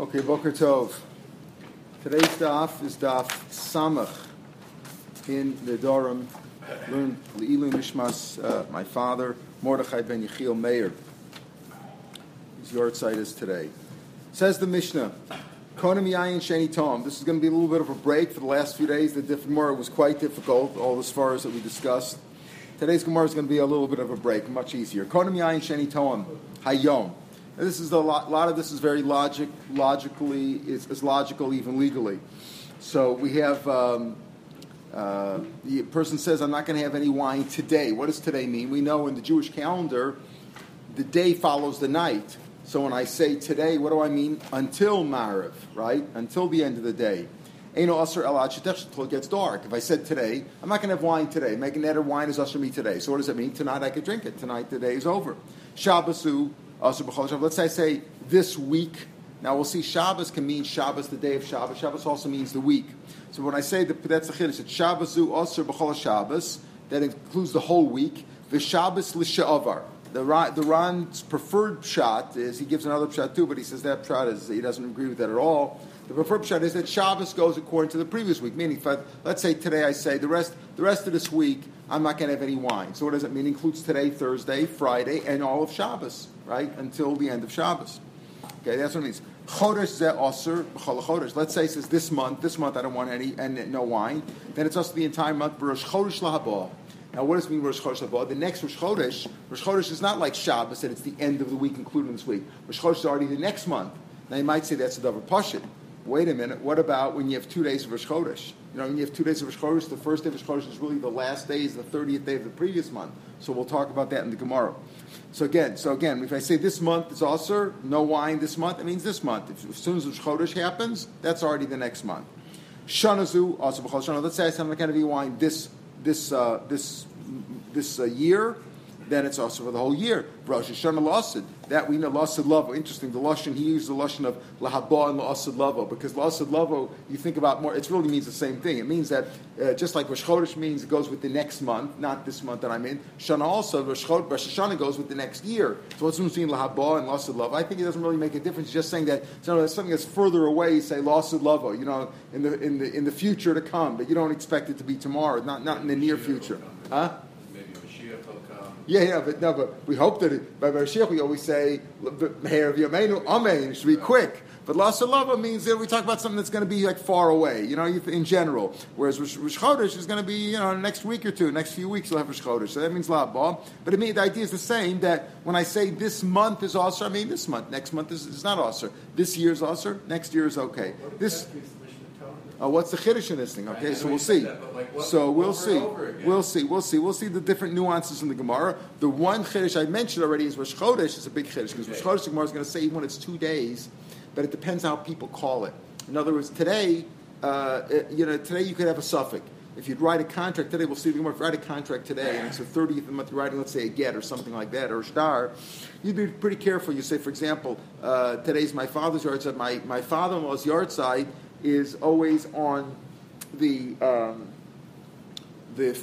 Okay, Boker Tov. Today's daf is daf Samach in Nedarim. Learn Leilu Nishmas, uh, my father, Mordechai ben Yechiel Meir. His yahrzeit is today. Says the Mishnah, Konim Yayin Sheni Tom. This is going to be a little bit of a break for the last few days. The diff- Gemara was quite difficult, all the svaras that we discussed. Today's Gemara is going to be a little bit of a break, much easier. Konim Yayin Sheni Tom, Hayom. And this is a lot, a lot of this is very logic, logically, is, logical even legally. So we have um, uh, the person says, "I'm not going to have any wine today." What does today mean? We know in the Jewish calendar, the day follows the night. So when I say today, what do I mean? Until Mariv, right? Until the end of the day. Until it gets dark. If I said today, I'm not going to have wine today. Making that wine is usher me today. So what does it mean? Tonight I could drink it. Tonight the day is over. Shabbasu Let's say say this week. Now we'll see Shabbos can mean Shabbos, the day of Shabbos. Shabbos also means the week. So when I say that that's the chiddush, it's Shabbosu Osir B'chol Shabbos. That includes the whole week. The Shabbos l'she'avar. The the Ran's preferred shot is he gives another shot too, but he says that shot is he doesn't agree with that at all. The preferred shot is that Shabbos goes according to the previous week. Meaning, I, let's say today I say the rest the rest of this week I'm not going to have any wine. So what does it mean? It includes today, Thursday, Friday, and all of Shabbos, right? Until the end of Shabbos. Okay, that's what it means. Chodesh ze osir chodesh. Let's say it says this month, this month I don't want any and no wine. Then it's also the entire month. Rosh Chodesh lahaba. Now, what does it mean Rosh Chodesh lahaba? The next Rosh Chodesh, Rosh Chodesh is not like Shabbos that it's the end of the week, including this week. Rosh Chodesh is already the next month. Now you might say that's a double pashit. Wait a minute. What about when you have two days of Rosh Chodesh? You know, when you have two days of Rosh Chodesh, the first day of Rosh Chodesh is really the last day, is the 30th day of the previous month. So we'll talk about that in the Gemara. So again, so again, if I say this month is also no wine this month, it means this month. If, as soon as Rosh Chodesh happens, that's already the next month. Shanazu, also B'chol Shana. Let's say I said I'm not going to be wine this, this, uh, this, this uh, year, then it's also for the whole year. Rosh Hashanah Lasid. That we know Lasid Lavo. Interesting. The Lashon, he used the Lashon of Lahaba and Lasid Lavo because Lasid Lavo, you think about more, it really means the same thing. It means that uh, just like Rosh Chodesh means it goes with the next month, not this month that I'm in, Shana also, Rosh, Chodesh, goes with the next year. So what's between Lahaba and Lasid Lavo? I think it doesn't really make a difference. Just saying that you know, something that's further away, you say Lasid Lavo, you know, in the, in, the, in the future to come, but you don't expect it to be tomorrow, not, not in the near future. Huh? Yeah, yeah, but no, but we hope that it, by Mashiach we always say "Meher of Yameinu Amen." It should be quick. But Lasalava means that we talk about something that's going to be like far away, you know, in general. Whereas Rosh, Chodesh is going to be, you know, next week or two, next few weeks you'll have Rosh Chodesh. So that means Labba. But I mean, the idea is the same that when I say this month is Aser, I mean this month. Next month is, is not Aser. This year is Aser. Next year is okay. This. Uh, what's the chiddush in this thing? Okay, so we'll see. So we'll see. We'll see. We'll see. We'll see the different nuances in the Gemara. The one chiddush I mentioned already is Rosh Chodesh is a big chiddush because Rosh Chodesh the Gemara is going to say even when it's two days, but it depends how people call it. In other words, today, uh, you know, today you could have a suffix. If you'd write a contract today, we'll see the Gemara. If you write a contract today and it's the 30th of the month, you're writing, let's say, a get or something like that, or a star, you'd be pretty careful. You say, for example, uh, today's my father's yahrzeit. My, my father in law's yahrzeit is always on the um, the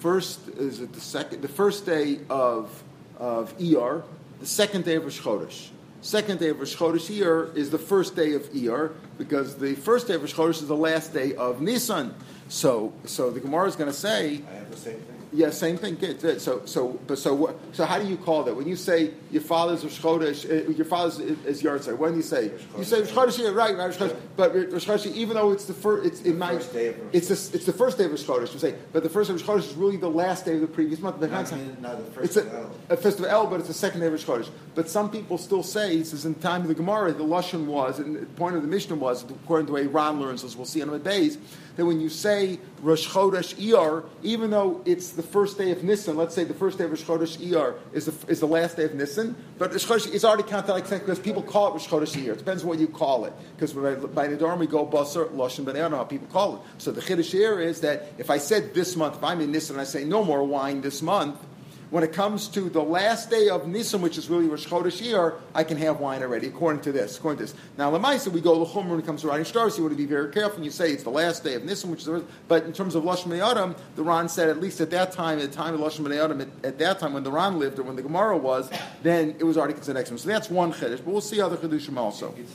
first is it the second the first day of of ER, the second day of Rosh Chodesh. Second day of Rosh Chodesh ER is the first day of ER because the first day of Rosh Chodesh is the last day of Nisan. So so the Gemara is going to say. I have the same thing. Yeah, same thing. So, so, but so, so, how do you call that? When you say your father's Rosh Chodesh, uh, your father's is yahrzeit. When do you say? You say Rosh Chodesh, yeah, right, right, Rosh Chodesh. But Rosh Chodesh, even though it's the first, it's in my, it's the, it's the first day of Rosh Chodesh. You say, but the first day of Rosh Chodesh is really the last day of the previous month. Not, not the it's first a, a first of El, but it's the second day of Rosh Chodesh. But some people still say, this is in the time of the Gemara, the lashon was, and the point of the Mishnah was, according to the way Ran learns, as we'll see in the days, that when you say Rosh Chodesh Iyar, even though it's the first day of Nisan, let's say the first day of Rosh Chodesh Iyar is the, is the last day of Nisan, but Rosh Chodesh is already counted like because people call it Rosh Chodesh Iyar. It depends what you call it. Because by Nidarim we go Basar, Lashon, but I don't know how people call it. So the Chiddush here is that if I said this month, if I'm in Nisan and I say no more wine this month, when it comes to the last day of Nisan, which is really Rosh Chodesh Iyar, I can have wine already, according to this. According to this. Now, Lamaisa, we go L'chumr when it comes to writing stars. You want to be very careful. And you say it's the last day of Nisan, which is the But in terms of Lashon Adam, the Ran said at least at that time, at the time of Lashon Adam, at, at, that time when the Ran lived or when the Gemara was, then it was already considered next one. So that's one chiddush. But we'll see other chiddushim also. It's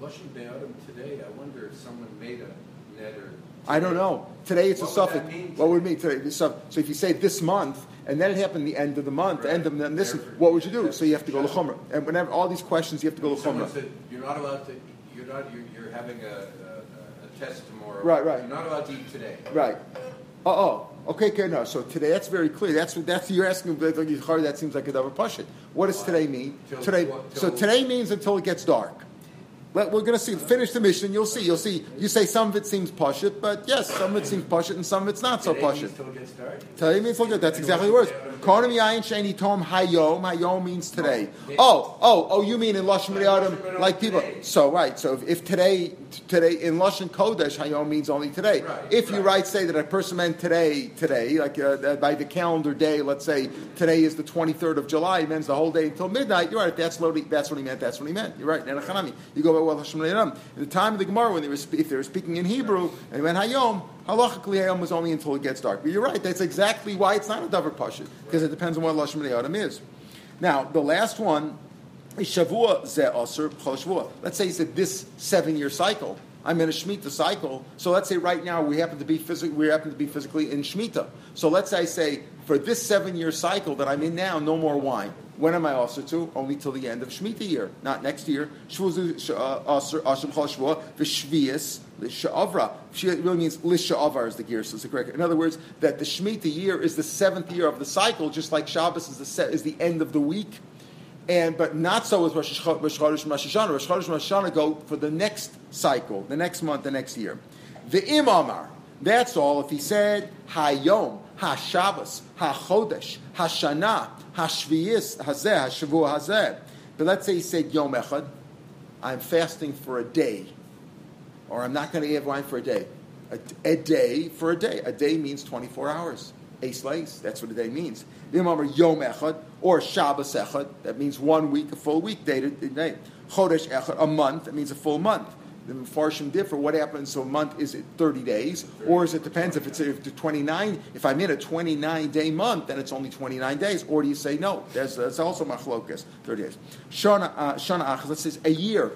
Lashon Be'adam today, I wonder if someone made a net or. I don't know. Today it's What a suffix. What would it mean today? So if you say this month, and then it happened the end of the month, Right. end of then this, what would you do? So you have to go to chumrah. And whenever all these questions, you have to go to chumrah. said, you're not allowed to, you're not, you're, you're having a, a, a test tomorrow. Right, right. You're not allowed to eat today. Right. Oh, oh. Okay, okay, no. So today, that's very clear. That's that's you're asking. That seems like a double push it. What does today mean? Till- Today. what- So today means until it gets dark. Let, we're going to see. Finish the mission. You'll see. You'll see. You say some of it seems pushit, but yes, some of it seems pushit, and some of it's not so Today means pushit. till it gets dark. Today means look at that's exactly the words. Konim yayin sheni tom hayom. Hayom means today. Oh, oh, oh! You mean in lashon Adam, like people? So right. So if, if today, today in lashon kodesh, hayom means only today. If you write say that a person meant today, today, like uh, by the calendar day, let's say today is the twenty third of July, it means the whole day until midnight. You're right. That's what he, that's what he meant. That's what he meant. You're right. You go In the time of the Gemara, when they were if they were speaking in Hebrew and went hayom. Halachically, Hayom was only until it gets dark. But you're right, that's exactly why it's not a davar pashit, because it depends on what Lashon Adam is. Now, the last one is Shavua Ze Let's say said this seven year cycle. I'm in a Shemitah cycle. So let's say right now we happen to be physically we happen to be physically in Shemitah. So let's say I say for this seven year cycle that I'm in now, no more wine. When am I also to? Only till the end of Shemitah year, not next year. Uh, V'Shvius Lisha'avra. It really means Lisha'avar is the gear, so it's correct. In other words, that the Shemitah year is the seventh year of the cycle, just like Shabbos is the se- is the end of the week. And but not so with Rosh Chodesh, Rosh Hashanah. Rosh Chodesh Rosh Hashanah go for the next cycle, the next month, the next year. The Imamar. That's all. If he said Hayom, HaShabbos, HaChodesh, HaShana, HaShviyis, Hazeh, HaShavua Hazeh. But let's say he said Yom Echad. I'm fasting for a day, or I'm not going to have wine for a day. A, a day for a day. A day means 24 hours. Ace lace. That's what a day means. Remember Yom Echad or Shabbos Echad. That means one week, a full week, day to day. Chodesh Echad, a month. That means a full month. The Farshim differ. What happens? So a month is it 30 days, or is it depends if it's if the 29? If I'm in a 29 day month, then it's only 29 days. Or do you say no? There's, that's also machlokas. 30 days. Shana uh, Shana Achaz. Let's a year.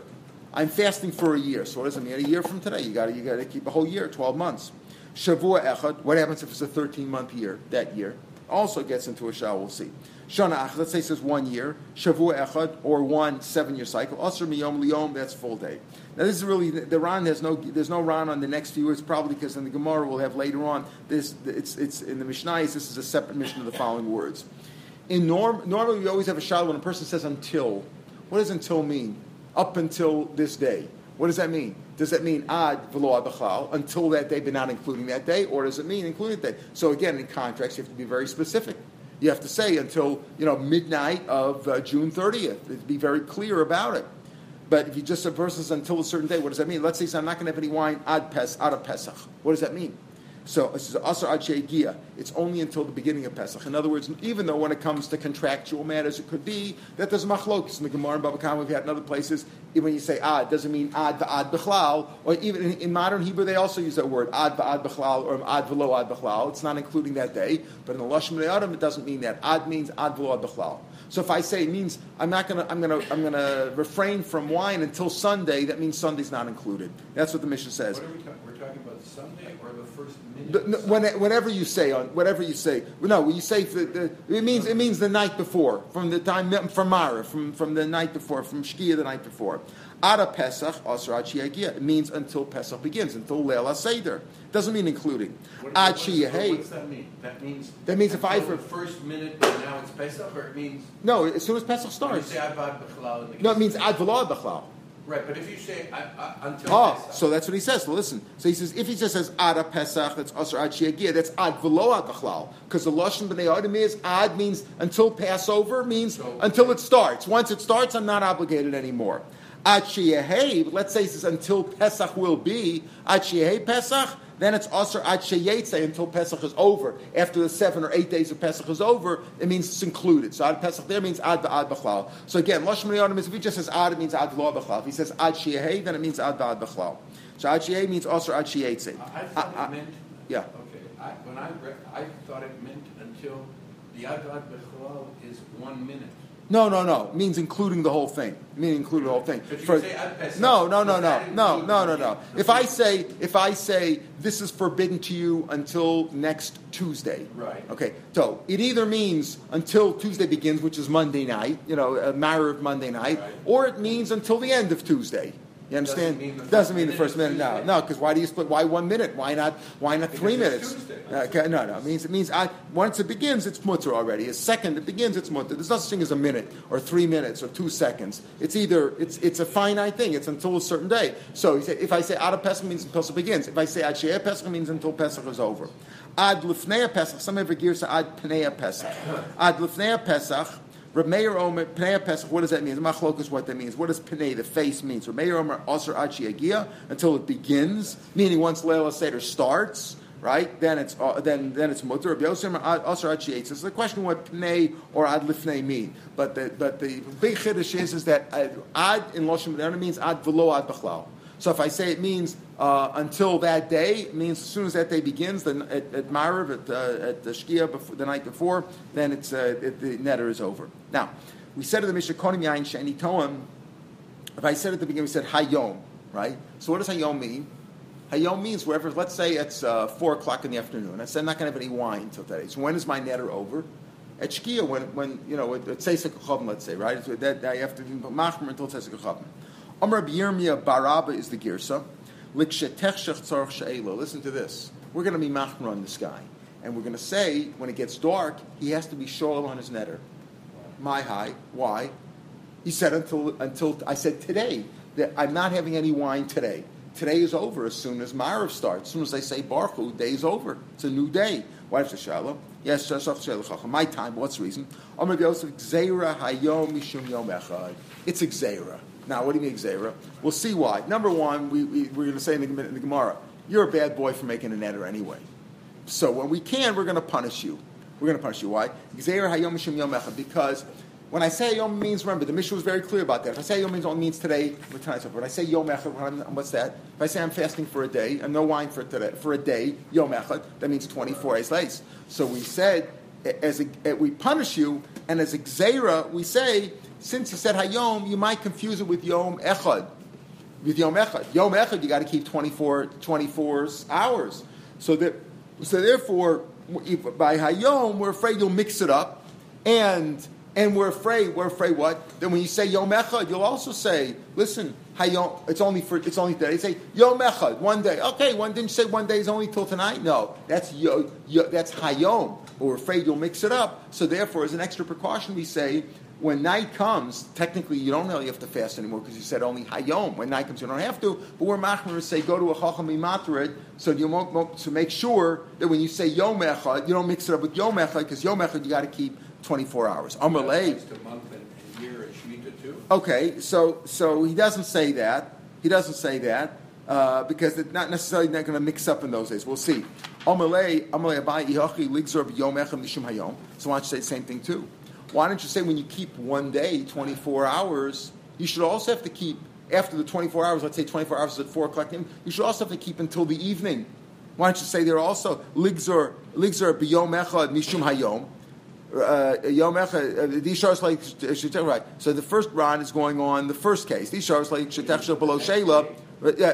I'm fasting for a year. So what does it mean? A year from today, you got you got to keep a whole year, 12 months. Shavua Echad. What happens if it's a 13 month year? That year also gets into a shah. We'll see. Shana Echad. Let's say it says one year. Shavua Echad or one seven year cycle. Asr Miyom Liyom. That's full day. Now this is really the Ran has no there's no Ran on the next few words probably because in the Gemara we'll have later on this it's it's in the Mishnayos this is a separate mission of the following words. In norm normally we always have a shah when a person says until. What does until mean? Up until this day. What does that mean? Does that mean ad v'lo ad b'chlal, until that day, but not including that day, or does it mean including that day? So again, in contracts, you have to be very specific. You have to say until you know midnight of uh, June thirtieth. To be very clear about it. But if you just have verses until a certain day, what does that mean? Let's say I'm not going to have any wine ad pes out of Pesach. What does that mean? So it says asar ad. It's only until the beginning of Pesach. In other words, even though when it comes to contractual matters, it could be that there's machlokes in the Gemara and Baba Kama. We've had in other places. Even when you say ad, it doesn't mean ad va'ad b'chlal. Or even in, in modern Hebrew, they also use that word ad va'ad b'chlal or ad v'lo ad b'chlal. It's not including that day. But in the lashon Adam, it doesn't mean that. Ad means ad v'lo ad b'chlal. So if I say it means I'm not gonna I'm gonna I'm gonna refrain from wine until Sunday, that means Sunday's not included. That's what the mission says. What are we talking, we're talking about Sunday whatever you say on whatever you say, no, when you say the, the, it means it means the night before, from the time from Mara, from from the night before, from Shkia the night before. Ada Pesach Asr It means until Pesach begins, until Leila Seder. Doesn't mean including. What- Ad what's- Shiyahei. That mean? That means. That means if I for- the first minute, now it's Pesach, or it means. No, as soon as Pesach starts. say Avad B'chalal in the No, it means Ad V'lo Ad B'chlal. Right, but if you say until Oh, Pesach. so that's what he says. Well, listen. So he says, if he just says Ada Pesach, that's Asr Ad that's Ad V'lo Ad Because the Lashon B'nai Adam is, Ad means until Passover, means So- until it starts. Once it starts, I'm not obligated anymore. Ad Shiahei, let's say he says until Pesach will be, Ad Shiahei Pesach, then it's Asr Ad Sheyetze until Pesach is over. After the seven or eight days of Pesach is over, it means it's included. So Ad Pesach there means Ad Ad B'chlal. So again, Lashon Adam is, if he just says Ad, it means Ad V'lo B'chlal. If he says Ad Shiahei, then it means Ad Ad B'chlal. So Ad Shiahei means Asr Ad Sheyetze. I thought I- it meant. yeah. Okay, I, when I read, I thought it meant until the Avad B'chalal is one minute. No, no, no. Means including the whole thing. Meaning including the whole thing. For- can say ad pesach. no, no, no, no, no, no, no, no. If I say, if I say this is forbidden to you until next Tuesday, Right. Okay, so it either means until Tuesday begins, which is Monday night, you know, a matter of Monday night, Right. or it means until the end of Tuesday. You understand? Doesn't mean the first Doesn't mean the minute first minute. No, no, because why do you split? Why one minute? Why not? Why not three minutes? it's uh, Okay, no, no. It means it means I, once it begins, it's mutter already. A second it begins, it's mutter. There's no such thing as a minute or three minutes or two seconds. It's either it's it's a finite thing. It's until a certain day. So if I say ad Pesach means until Pesach begins. If I say ad She'eh Pesach means until Pesach is over. Ad Lifnei Pesach. Some ever gears say ad Pnei Pesach. Ad Lifnei Pesach. Reb Meir Omer, Pnei Pesach, what does that mean? Machlokas what that means. What does Pnei, the face, means? Reb Meir Omer, Aser Achi Agia, until it begins, meaning once Leila Seder starts, right? Then it's uh, then then it's mutter. Reb Yosem Aser Achi Eitz. It's the question what Pnei or Ad Lifnei mean. But the but the big chiddush is is that uh, Ad in Loshem means Ad Velo Ad Bechlal. So if I say it means uh, until that day, it means as soon as that day begins, then at, at at, uh, at the Shkia before, the night before, then it's, uh, it, the netter is over. Now, we said at the Mishnah Konim Yain Shani Toim, if I said at the beginning, we said Hayom, right? So what does Hayom mean? Hayom means wherever, let's say it's uh, 4 o'clock in the afternoon. I said I'm not going to have any wine until today. So when is my netter over? At Shkia, when, when you know, at Chavim, let's say, right? That, I have to do Machmer until Chavim. Amr Yirmiyah Baraba is the Girsa. Listen to this. We're going to be Machmer on this guy. And we're going to say, when it gets dark, he has to be shoal on his netter. My high. Why? He said until until I said today that I'm not having any wine today. Today is over as soon as Marav starts. As soon as they say Baruch day is over. It's a new day. Why is the shalom? Yes, my time. What's the reason? It's a Gzeira. Now, what do you mean Gzeira? We'll see why. Number one, we, we, we're going to say in the, in the Gemara, you're a bad boy for making a netter anyway. So when we can, we're going to punish you. We're going to punish you. Why? Gzeira Hayom Mishum Yom. Because when I say Yom means, remember, the Mishnah was very clear about that. If I say Yom means, oh, only means today, is it? When I say Yom Echad, what's that? If I say I'm fasting for a day, and no wine for today, for a day, Yom Echad, that means 24 days late. So we said, as a, we punish you, and as a we say, since you said Hayom, you might confuse it with Yom Echad. With Yom Echad. Yom Echad, you got to keep 24, 24 hours. So that, so therefore, if- by Hayom, we're afraid you'll mix it up, and and we're afraid. We're afraid what? Then when you say Yom Echad, you'll also say, listen, Hayom. It's only for it's only today. They say Yom Echad, one day. Okay, one didn't you say one day is only till tonight. No, that's yo, yo, that's Hayom. But we're afraid you'll mix it up. So therefore, as an extra precaution, we say. When night comes, technically you don't really have to fast anymore because you said only hayom. When night comes, you don't have to. But we're machmer say go to a chacham imatrid, so you won't, to make sure that when you say yom echad, you don't mix it up with yom echad because yom echad you got to keep 24 hours. Amr lei. Applies month and, and year and Shemitah. Okay, so so he doesn't say that. He doesn't say that uh, because it's not necessarily not going to mix up in those days. We'll see. Amalei, amalei abai ihachi ligzor b'yom echem mishum hayom. So why don't you say the same thing too? Why don't you say when you keep one day, 24 hours, you should also have to keep after the 24 hours. Let's say 24 hours at four o'clock. You should also have to keep until the evening. Why don't you say there also ligzor ligzor b'yom echad mishum hayom? uh, Yom Echad, uh, these shars like right? So the first round is going on the first case. These shars like Shetech below Sheila.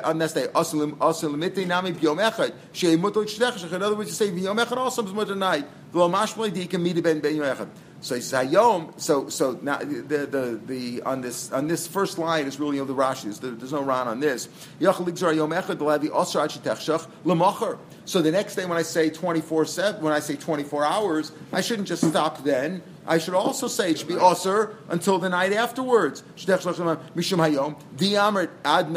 On this day, Asalim Asalimite Nami B'Yom Echad Shei Mutal Shetech. In other words, you say B'Yom Echad also is Mutal night. V'lo Mashmali Dika Mida Ben Ben Yom Echad. So he says Hayom. So so now the, the the on this on this first line is really of the Rashi's. There, there's no Ran on this. So the next day when I say 24 7, when I say 24 hours, I shouldn't just stop then. I should also say it should be osir until the night afterwards. Hayom. Ad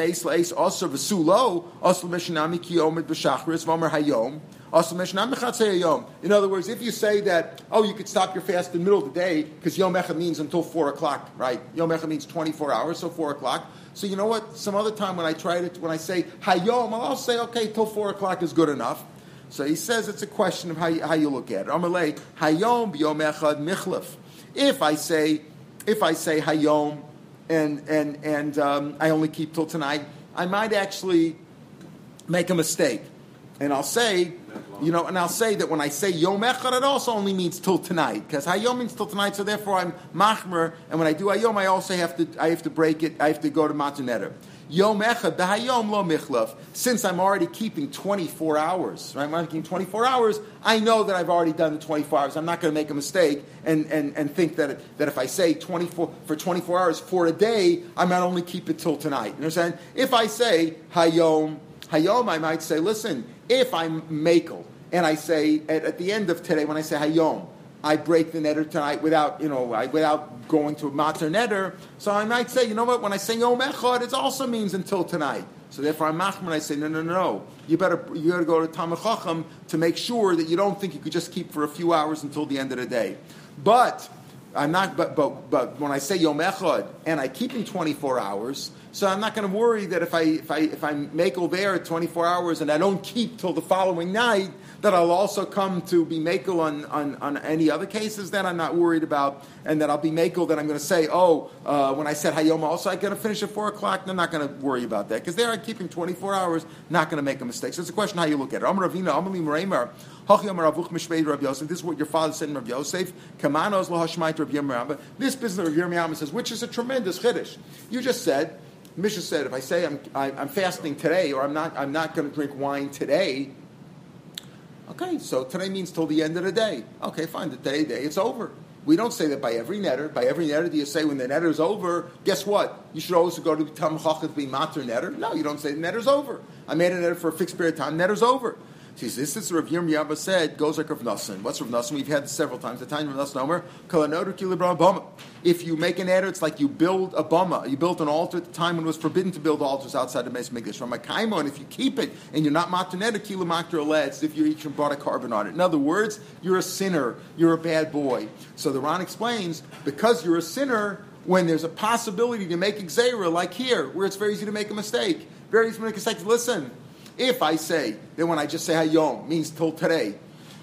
In other words, if you say that, oh, you could stop your fast in the middle of the day because Yom Echad means until 4 o'clock, right? Yom Echad means 24 hours, so 4 o'clock. So you know what? Some other time when I try to, when I say hayom, I'll say, okay, till 4 o'clock is good enough. So he says it's a question of how you, how you look at it. Amalei hayom b'yom echad michlef. If I say if I say hayom and and and um, I only keep till tonight, I might actually make a mistake. And I'll say, you know, and I'll say that when I say Yom Echad, it also only means till tonight, because Hayom means till tonight, so therefore I'm Machmer, and when I do Hayom, I also have to, I have to break it, I have to go to Matanetter. Yom Echad, the Hayom lo michlav. Since I'm already keeping 24 hours, right? I'm keeping 24 hours. I know that I've already done the 24 hours. I'm not going to make a mistake and, and, and think that, that if I say 24 for 24 hours for a day, I might only keep it till tonight. You understand? If I say Hayom, Hayom, I might say, listen, if I'm Makel, and I say at, at, the end of today, when I say Hayom, I break the netter tonight without, you know, I, without going to matzah netter. So I might say, you know what, when I say Yom Echad, it also means until tonight. So therefore, I'm machman. I say, no, no, no, no. You better, you got to go to Talmud Chacham to make sure that you don't think you could just keep for a few hours until the end of the day. But I'm not. But but but when I say Yom Echad and I keep in 24 hours, so I'm not going to worry that if I if I if I make there at 24 hours and I don't keep till the following night, that I'll also come to be makel on, on, on any other cases that I'm not worried about, and that I'll be makel that I'm going to say, oh, uh, when I said Hayom also, I got to finish at 4 o'clock, I'm not going to worry about that, because there I'm keeping 24 hours, not going to make a mistake. So it's a question how you look at it. Amalim Reimer, this is what your father said in Rav Yosef. Kamanos lahashmait Rav Yirmiyam. This business of Rav Yirmiyam says, which is a tremendous chiddush. You just said, Misha said, if I say I'm, I'm fasting today, or I'm not, I'm not going to drink wine today, Okay, so today means till the end of the day. Okay, fine, the day, day, it's over. We don't say that by every netter. By every netter, do you say when the netter is over, guess what? You should also go to Tam Chachat to be matter netter. No, you don't say the netter's over. I made a netter for a fixed period of time, netter's over. See, this is Rav Yirmiyah said, goes like Rav Nassan. What's Rav Nassan? We've had this several times. The time Rav Nassan Omer. If you make an adder, it's like you build a bama. You built an altar at the time when it was forbidden to build altars outside the Mesa. From a kaimo, and if you keep it and you're not mataneder, kilo makter it's if you each brought a korban on it. In other words, you're a sinner. You're a bad boy. So the Ran explains, because you're a sinner, when there's a possibility to make exera, like here, where it's very easy to make a mistake, very easy to make a mistake. Listen, if I say that when I just say hayom means till today,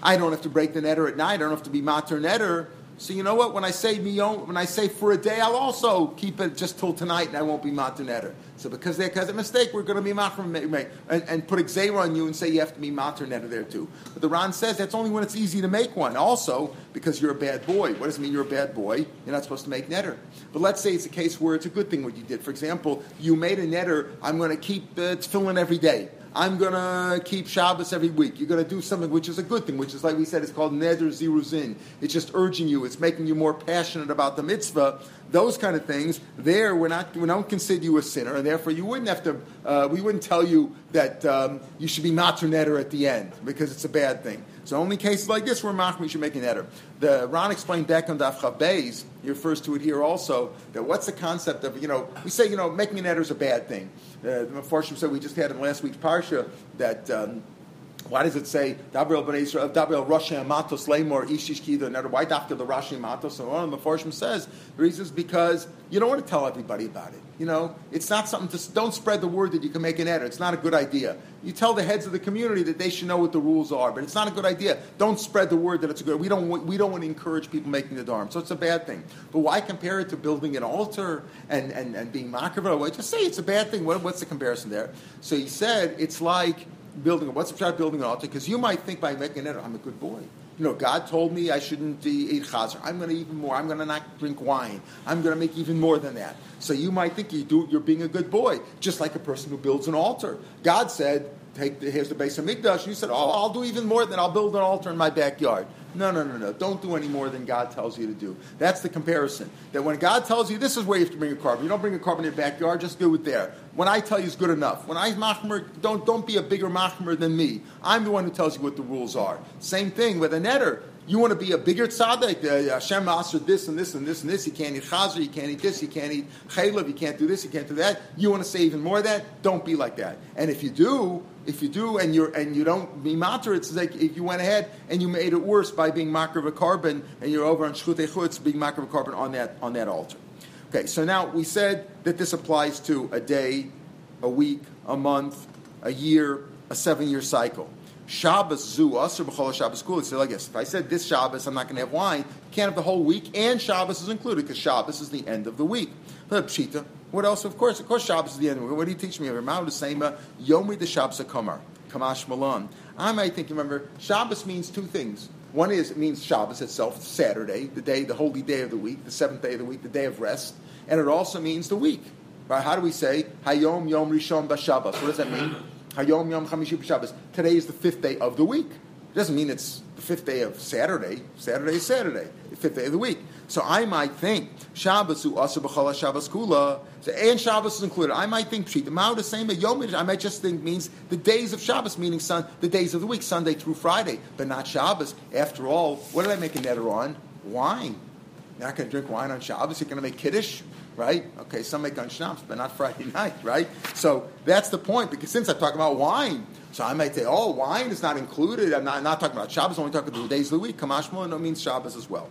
I don't have to break the netter at night. I don't have to be mater netter. So you know what? When I say miyom, when I say for a day, I'll also keep it just till tonight, and I won't be mater netter. So because there because a mistake, we're going to be mater and, and put a on you and say you have to be mater netter there too. But the Ran says that's only when it's easy to make one. Also because you're a bad boy. What does it mean you're a bad boy? You're not supposed to make netter. But let's say it's a case where it's a good thing what you did. For example, you made a netter. I'm going to keep uh, tefillin every day. I'm going to keep Shabbos every week. You're going to do something which is a good thing, which is like we said, it's called Neder Ziruzin. It's just urging you. It's making you more passionate about the mitzvah. Those kind of things. There, we're not. We don't consider you a sinner, and therefore you wouldn't have to. Uh, we wouldn't tell you that um, you should be matzah neder at the end because it's a bad thing. So only cases like this where machmi should make an neder. The Ran explained back on Daf Chabez. He refers to it here also. That what's the concept of you know we say you know making an neder is a bad thing. Uh, the Mefarshim said we just had in last week's parsha that. Um, why does it say Dabriel Ben Israel, Dabriel Rashi Amatos Lemor Ishish Kida? Why after the Rashi Amatos? And one of the Mefarshim says the reason is because you don't want to tell everybody about it. You know, it's not something to don't spread the word that you can make an edit. It's not a good idea. You tell the heads of the community that they should know what the rules are, but it's not a good idea. Don't spread the word that it's a good. We don't we don't want to encourage people making the dharm, so it's a bad thing. But why compare it to building an altar and and, and being makav? Just say it's a bad thing. What, what's the comparison there? So he said it's like building, what's the shot building an altar? Because you might think by making it, I'm a good boy. You know, God told me I shouldn't eat chazer. I'm going to even more. I'm going to not drink wine. I'm going to make even more than that. So you might think you do, you're being a good boy, just like a person who builds an altar. God said, "Take the, here's the base of Mikdash." You said, "Oh, I'll do even more than I'll build an altar in my backyard." No, no, no, no. Don't do any more than God tells you to do. That's the comparison. That when God tells you this is where you have to bring a korban, you don't bring a korban in your backyard, just do it there. When I tell you it's good enough. When I'm machmer, don't, don't be a bigger machmer than me. I'm the one who tells you what the rules are. Same thing with a netter. You want to be a bigger tzaddik. Uh, Hashem mastered this and this and this and this. You can't eat chazer. You can't eat this. You can't eat chaylev. You can't do this. You can't do that. You want to say even more of that? Don't be like that. And if you do, if you do and you're and you don't be matter, it's like if you went ahead and you made it worse by being makar of a korban and you're over on shchutei chutz being makar of a korban on that on that altar. Okay, so now we said that this applies to a day, a week, a month, a year, a seven-year cycle. Shabbos zu aser b'chol Shabbos kul. So I guess if I said this Shabbos I'm not going to have wine, can't have the whole week, and Shabbos is included because Shabbos is the end of the week. What else? Of course, of course, Shabbos is the end. Of the week. What do you teach me? Remember the same Yomi the Shabbos Kamar. Kamash Malan. I might think, remember, Shabbos means two things. One is it means Shabbos itself, Saturday, the day, the holy day of the week, the seventh day of the week, the day of rest, and it also means the week. Right? How do we say Hayom Yom Rishon Bashabbos? What does that mean? Hayom Yom Chamishi. Today is the fifth day of the week. It doesn't mean it's the fifth day of Saturday. Saturday is Saturday, the fifth day of the week. So I might think Shabbos u asa b'chala Shabbos kula, so, and Shabbos is included. I might think Pshit. The same. Yom I might just think means the days of Shabbos, meaning sun, the days of the week, Sunday through Friday, but not Shabbos. After all, what did I make a netter on? Wine. You're not going to drink wine on Shabbos. You're going to make kiddush right? Okay, some make on schnapps, but not Friday night, right? So that's the point, because since I'm talking about wine, so I might say, oh, wine is not included. I'm not, I'm not talking about Shabbos, I'm only talking about the days of the week. Kamash no means Shabbos as well.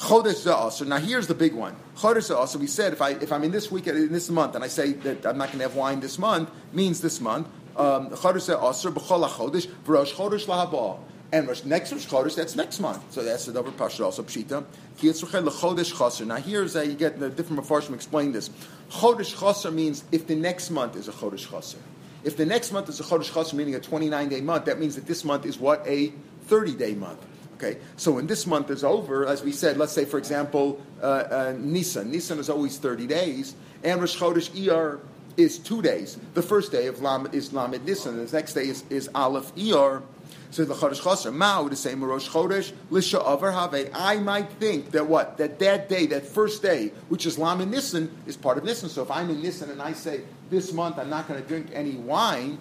Chodesh Za'asr. Now here's the big one. Chodesh Za'asr. We said if I if I'm in this week in this month and I say that I'm not going to have wine this month means this month. Chodesh Um, Chodesh Za'asr b'chol Chodesh v'rosh Chodesh. And next Rosh Chodesh, that's next month. So that's the double Pasha, also Pshita. Now here's how you get the different Mepharshim explain this. Chodesh Chaser means if the next month is a Chodesh Chaser. If the next month is a Chodesh Chaser, meaning a 29 day month, that means that this month is what? A 30 day month. Okay, so when this month is over, as we said, let's say for example, uh, uh, Nisan. Nisan is always 30 days, and Rosh Chodesh Iyar is two days. The first day of Lam is Lamed Nisan, the next day is, is Aleph Iyar. So the Chodesh Chaser, Mao would say Rosh Chodesh Lisha Avar Have. I might think that what that that day, that first day, which is Lam and Nisan, is part of Nisan. So if I'm in Nisan and I say this month I'm not going to drink any wine,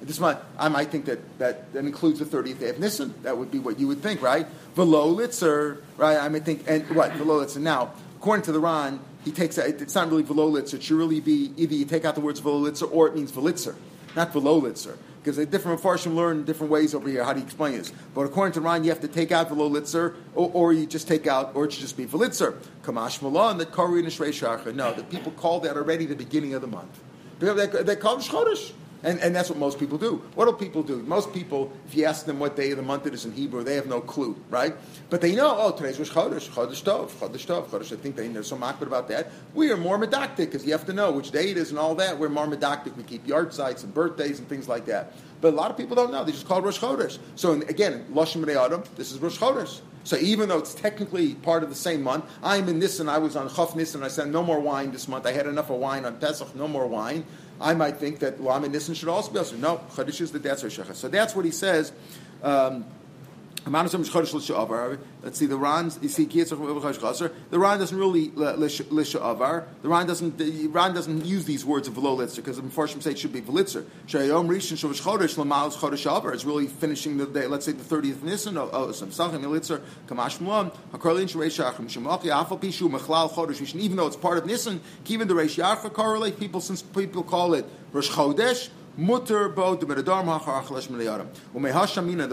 this month I might think that that, that includes the 30th day of Nisan. That would be what you would think, right? Velo Litzer, right? I might think and what Velo Litzer. Now, according to the Ran, he takes it's not really Velo Litzer. It should really be either you take out the words Velo Litzer or it means Velitzer, not Velo Litzer because the different Mepharshim learn different ways over here. How do you explain this? But according to Ran, you have to take out Velo Litzer, or, or, you just take out, or it should just be Velitzer. Kamash Malan, the Kari and No, that people call that already the beginning of the month. They, they call it Chodesh. And, and that's what most people do. What do people do? Most people, if you ask them what day of the month it is in Hebrew, they have no clue, right? But they know, oh, today's Rosh Chodesh, Chodesh Tov, Chodesh Tov, Chodesh. I think they, they're so makbid about that. We are more medactic because you have to know which day it is and all that. We're more medactic. We keep yahrzeits and birthdays and things like that. But a lot of people don't know. They just call it Rosh Chodesh. So again, B'nai Adam, this is Rosh Chodesh. So even though it's technically part of the same month, I'm in this and I was on Chaf Nisan, I said no more wine this month. I had enough of wine on Pesach, no more wine. I might think that Lam and Nisan should also be also. No, Chodesh is the that's So that's what he says. Um, Let's see the Ran. You see, the Ran doesn't really lisha avar. The Ran doesn't. The Ran doesn't use these words of velo litzer because the Mepharshim say it should be velitzer. Shayom rishon shovish chodesh lamalos chodesh avar. It's really finishing the day. Let's say the thirtieth nisan. Oh, some sachim litzer kamash muam hakarlin shreish yachim shemaki afal pishu mechlal chodesh. Even though it's part of nisan, even the reish yacha correlate people since people call it rosh chodesh. Mutter bo the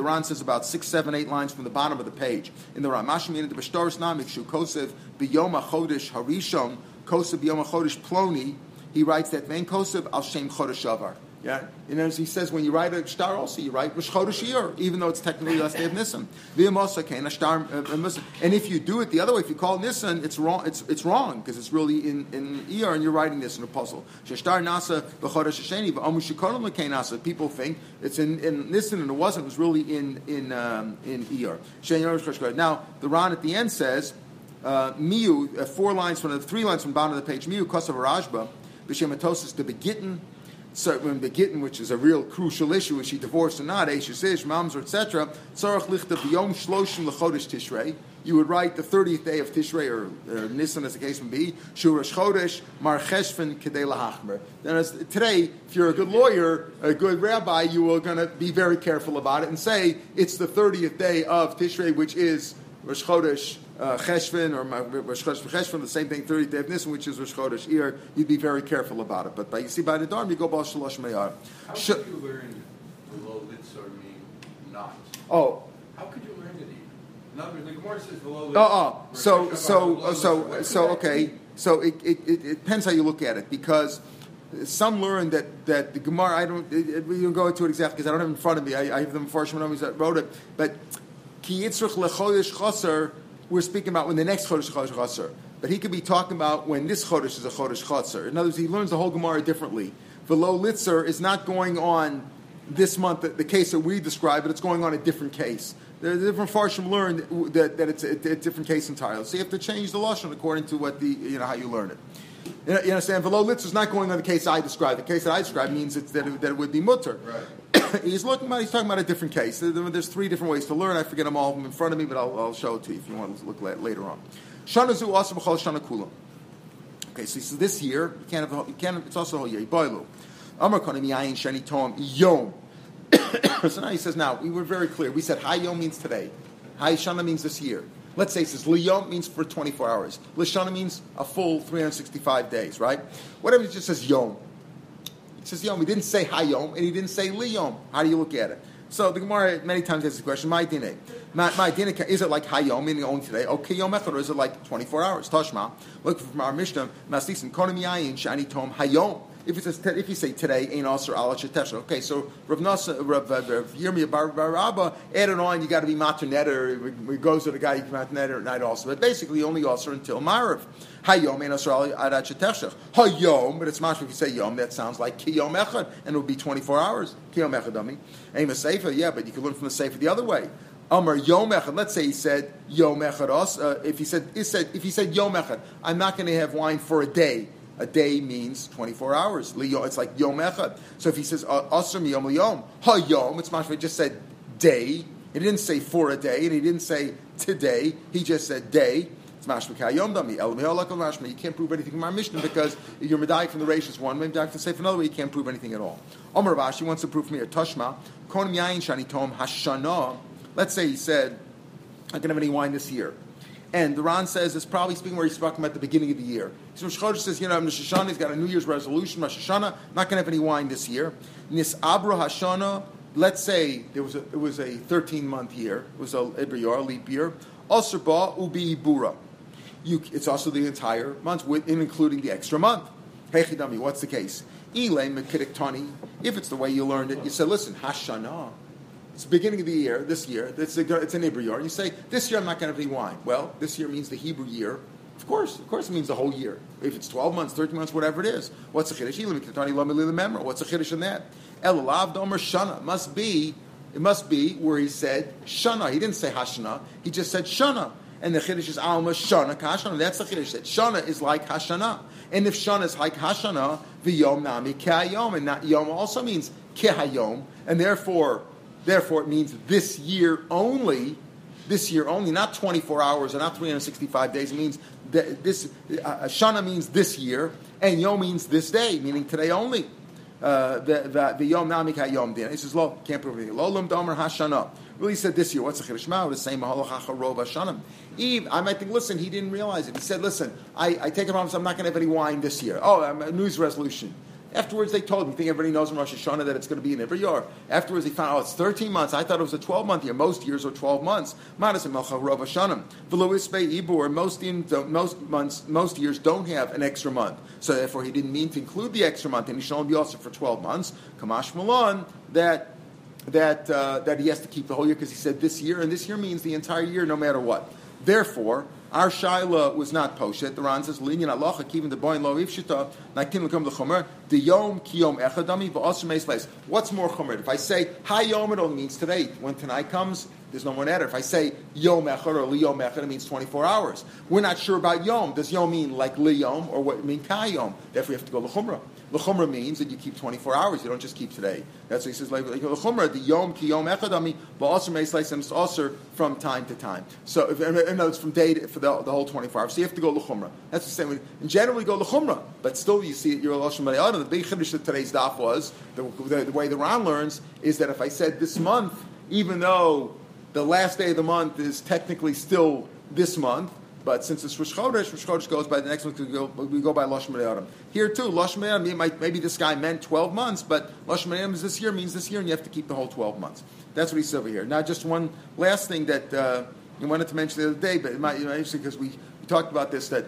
Ran says about six, seven, eight lines from the bottom of the page. In the Ran, Mashamina, the Bashtaris Namik, Shu Kosev, Biyoma Chodesh Harishon, Kosev Biyoma Chodesh Ploni, he writes that Vein Kosev al Shem Chodesh Avar. Yeah, and as he says, when you write a star, also you write Rosh Chodesh even though it's technically last day of Nisan. Uh, and if you do it the other way, if you call it Nisan, it's wrong. It's it's wrong because it's really in in Iyar, and you're writing this in a puzzle. Shashtar Nasa b'Chodesh Hasheni v'Amu Nasa. People think it's in, in Nisan and it wasn't. It was really in in um, in Iyar. Now the Ran at the end says. Uh, Miu, uh, four lines from the three lines from the bottom of the page. Miu Kosav Rajba, B'Shematosis, the Begitten, certain begitten, which is a real crucial issue, is she divorced or not, Ashes Ish, Mamzer, etc. Tzarach lichta biyom shloshim lechodesh tishrei. You would write the 30th day of Tishrei, or, or Nisan as the case may be, Shurash Chodesh, Mar Cheshvan Kedei. Then as, today, if you're a good lawyer, a good rabbi, you are going to be very careful about it and say it's the 30th day of Tishrei, which is Rosh Chodesh uh, Cheshvan or Rosh Chodesh Cheshvan, the same thing, 30th day of Nisan, which is Rosh Chodesh Iyar, you'd be very careful about it. But by, you see, by Nedarim, you go Baal Shalosh Meyar. How Sh- could you learn below Litzor mean not? Oh. How could you learn it In other words, the Gemara says below Litzor. Oh, oh. So, so, so, so, okay. So it, it, it, it depends how you look at it because some learn that, that the Gemara, I don't, it, it, we don't go into it exactly because I don't have it in front of me. I, I have the Mepharshim that wrote it. But Ki Lechodesh Chaser we're speaking about when the next Chodesh Chodesh Chaser. But he could be talking about when this Chodesh is a Chodesh Chaser. In other words, he learns the whole Gemara differently. Velo Litzer is not going on this month, the, the case that we describe, but it's going on a different case. Are different farshim learn that, that it's a, a, different case entirely. So you have to change the lashon according to what the you know how you learn it. You, know, you understand? Velo litz is not going on the case I described. The case that I described means that it, that it would be mutter. Right. he's looking about. He's talking about a different case. There's three different ways to learn. I forget them all in front of me, but I'll, I'll show it to you if you want to look later on. Shana zu also b'chol shana kulam. Okay, so he says this year you can't have. You can't. It's also a whole year. Boilu. Amar konim yayin shani tom yom. so now he says, now, we were very clear. We said Hayom means today. Hi Hayshana means this year. Let's say it says Liyom means for 24 hours. Lishana means a full 365 days, right? Whatever it just says Yom. It says Yom. He didn't say Hayom and he didn't say Liyom. How do you look at it? So the Gemara many times asks the question, my dine. My, my dine, is it like Hayom, meaning only today? Okay, Yom Echad, or is it like 24 hours? Tashma. Look from our Mishnah, Maslisim, Konim Yayin, Shani Tom, Hayom. If it says if you say today, ain't also shetesha. Okay, so Rav Nasa, Rav, uh, Rav Yirmiyah Bar added on. You got to be matur netter. It goes to the guy you matur at night also. But basically, only also until Marav. Hayom ain't also shetesha. Hayom, but it's mashma if you say yom. That sounds like kiyom echad, and it would be twenty four hours. Kiyom echad, dummy. Aim a sefer, yeah, but you can learn from the sefer the other way. Amar Yom Echad. Let's say he said Yom Echad. Uh, if he said, he said, if he said Yom Echad, I'm not going to have wine for a day. A day means 24 hours. It's like Yom Echad. So if he says Asr Yom Yom, Ha Yom, it's mashma. just said day. He didn't say for a day, and he didn't say today. He just said day. It's mashma kayom dami. El mashma. You can't prove anything from our Mishnah because you're medayik from the ratios one, medayik from safe another way. You can't prove anything at all. Omer Rashi wants to prove from here. Tashma konim yain shani tom hashana. Let's say he said, "I can have any wine this year." And the Ran says it's probably speaking where he's talking about the beginning of the year. So Rosh Chodesh says, you know, Rosh Hashanah, he's got a New Year's resolution, Rosh Hashanah, not going to have any wine this year. Nis Abra Hashanah, let's say there was a, it was a 13 month year, it was a Ibriyar, leap year. Asrba Ubi Ibura. It's also the entire month, with, including the extra month. Hechidami, what's the case? If it's the way you learned it, you say, listen, Hashanah it's beginning of the year, this year, it's, a, it's an Hebrew year. You say, this year I'm not going to have any wine. Well, this year means the Hebrew year. Of course, of course it means the whole year. If it's 12 months, 13 months, whatever it is. What's the Chiddush? What's the Chiddush in that? Elalav Domer Shana. Must be, it must be where he said Shana. He didn't say Hashana. He just said Shana. And the Chiddush is Alma Shana Kashana. That's the Chiddush. That Shana is like Hashana. And if Shana is like Hashana, the Yom Nami Kehayom. And that Yom also means Kehayom. And therefore, Therefore, it means this year only, this year only, not 24 hours or not 365 days. It means that this, uh, Shana means this year, and Yom means this day, meaning today only. Uh, the the Yom Namik Yom Din. He says, Lo, can't prove anything. Lo Lum Domer Hashana. Really said this year. What's the Chiddush Ma'u? The same Mahalach Rov Hashanim. Eve, I might think, listen, he didn't realize it. He said, listen, I, I take a promise I'm not going to have any wine this year. Oh, I'm a news resolution. Afterwards, they told me, think everybody knows in Rosh Hashanah that it's going to be in every year. Afterwards, they found out oh, it's 13 months. I thought it was a 12 month year. Most years are 12 months. Most, most months, most years don't have an extra month. So therefore, he didn't mean to include the extra month, and he only be also for 12 months. Kamash Malon, that that uh, that he has to keep the whole year because he said this year, and this year means the entire year, no matter what. Therefore, our shaila was not poshet. The Ran says linyan alacha kivin the boy lo ifshita nakin lekom the chomer the yom kiyom echadami v'asr meis. What's more chomer? If I say hayom, it only means today. When tonight comes, there's no more netter. If I say yom echad or liyom echad, it means 24 hours. We're not sure about yom. Does yom mean like liyom or what mean kayom? Therefore, we have to go lechumrah. L'chumra means that you keep 24 hours. You don't just keep today. That's what he says. Like l'chumra, the yom ki yom echadami, but also is also from time to time. So, if, and it's from day to, for the, the, whole 24 hours. So you have to go l'chumra. That's the same. Way. In general, you go l'chumra, but still you see it you're a lashon The big chiddush of today's daf was the, the, the way the Ran learns is that if I said this month, even though the last day of the month is technically still this month, but since it's Rosh Chodesh, Rosh Chodesh goes by the next month, We go, we go by Losh Adam. Here too, Losh Adam. Maybe this guy meant twelve months, but Losh Adam is this year means this year, and you have to keep the whole twelve months. That's what he said over here. Now, just one last thing that uh, I wanted to mention the other day, but it might you know, interesting because we, we talked about this that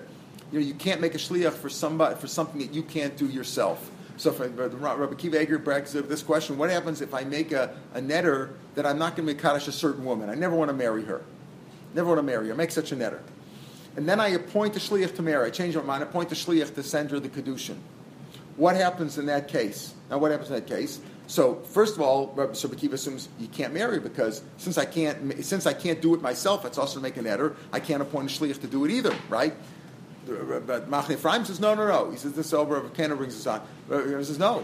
you know you can't make a shliach for somebody for something that you can't do yourself. So, for Rabbi Akiva Eiger brags this question: What happens if I make a, a netter that I'm not going to make kaddish a certain woman? I never want to marry her. Never want to marry her. I make such a netter and then I appoint a shliach to marry. I change my mind. I appoint a shliach to send her the kedushin. What happens in that case? Now, what happens in that case? So first of all, Rabbi Akiva assumes you can't marry because since I can't since I can't do it myself, it's also make an eder. I can't appoint a shliach to do it either, right? Uh, but Machne Ephraim says no, no, no. He says this over. Kana brings this on. He says no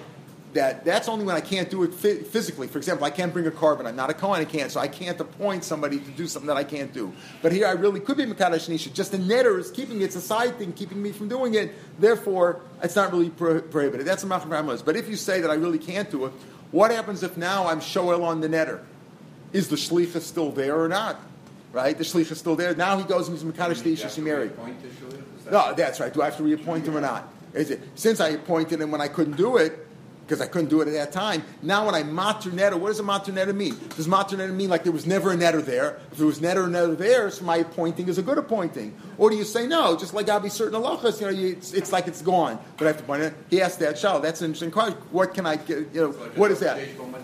that that's only when I can't do it physically. For example, I can't bring a korban. I'm not a Kohen, I can't. So I can't appoint somebody to do something that I can't do. But here I really could be Makadosh Nisha. Just the netter is keeping it. It's a side thing, keeping me from doing it. Therefore, it's not really prohibited. That's what a Macham But if you say that I really can't do it, what happens if now I'm Shoel on the neder? Is the Shlicha still there or not? Right? The Shlicha is still there. Now he goes and he's Makadosh Nisha Shemiri. No, that's right. Do I have to reappoint him or not? Is it since I appointed him when I couldn't do it? Because I couldn't do it at that time. Now, when I matur neder, what does a matur neder mean? Does matur neder mean like there was never a neder there? If there was neder neder there, so my appointing is a good appointing. Or do you say no? Just like I'll be certain halachas, you know, you, it's, it's, like it's gone, but I have to point it. He asked that child. That's an interesting question. What can I get? You know, like what is that?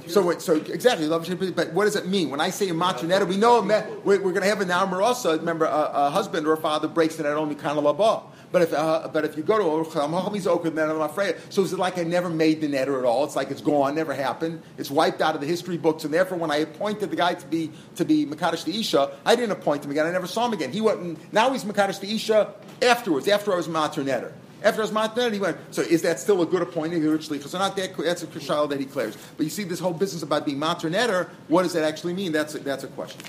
So, so exactly, but what does it mean when I say a matur neder? We know we're, we're going to have a now. Remember, a, a, husband or a father breaks the net only kind of labah. But if uh, but if you go to Oruch, then I'm afraid. So is it like I never made the neder at all? It's like it's gone, never happened. It's wiped out of the history books, and therefore, when I appointed the guy to be to be Makadosh the Isha, I didn't appoint him again. I never saw him again. He went. and, Now he's Makadosh the Isha afterwards. After I was Mater Neder. After was Mater he went. So is that still a good appointing? Richly, so not that. That's a kashal that he declares. But you see, this whole business about being Mater Neder. What does that actually mean? That's a, that's a question.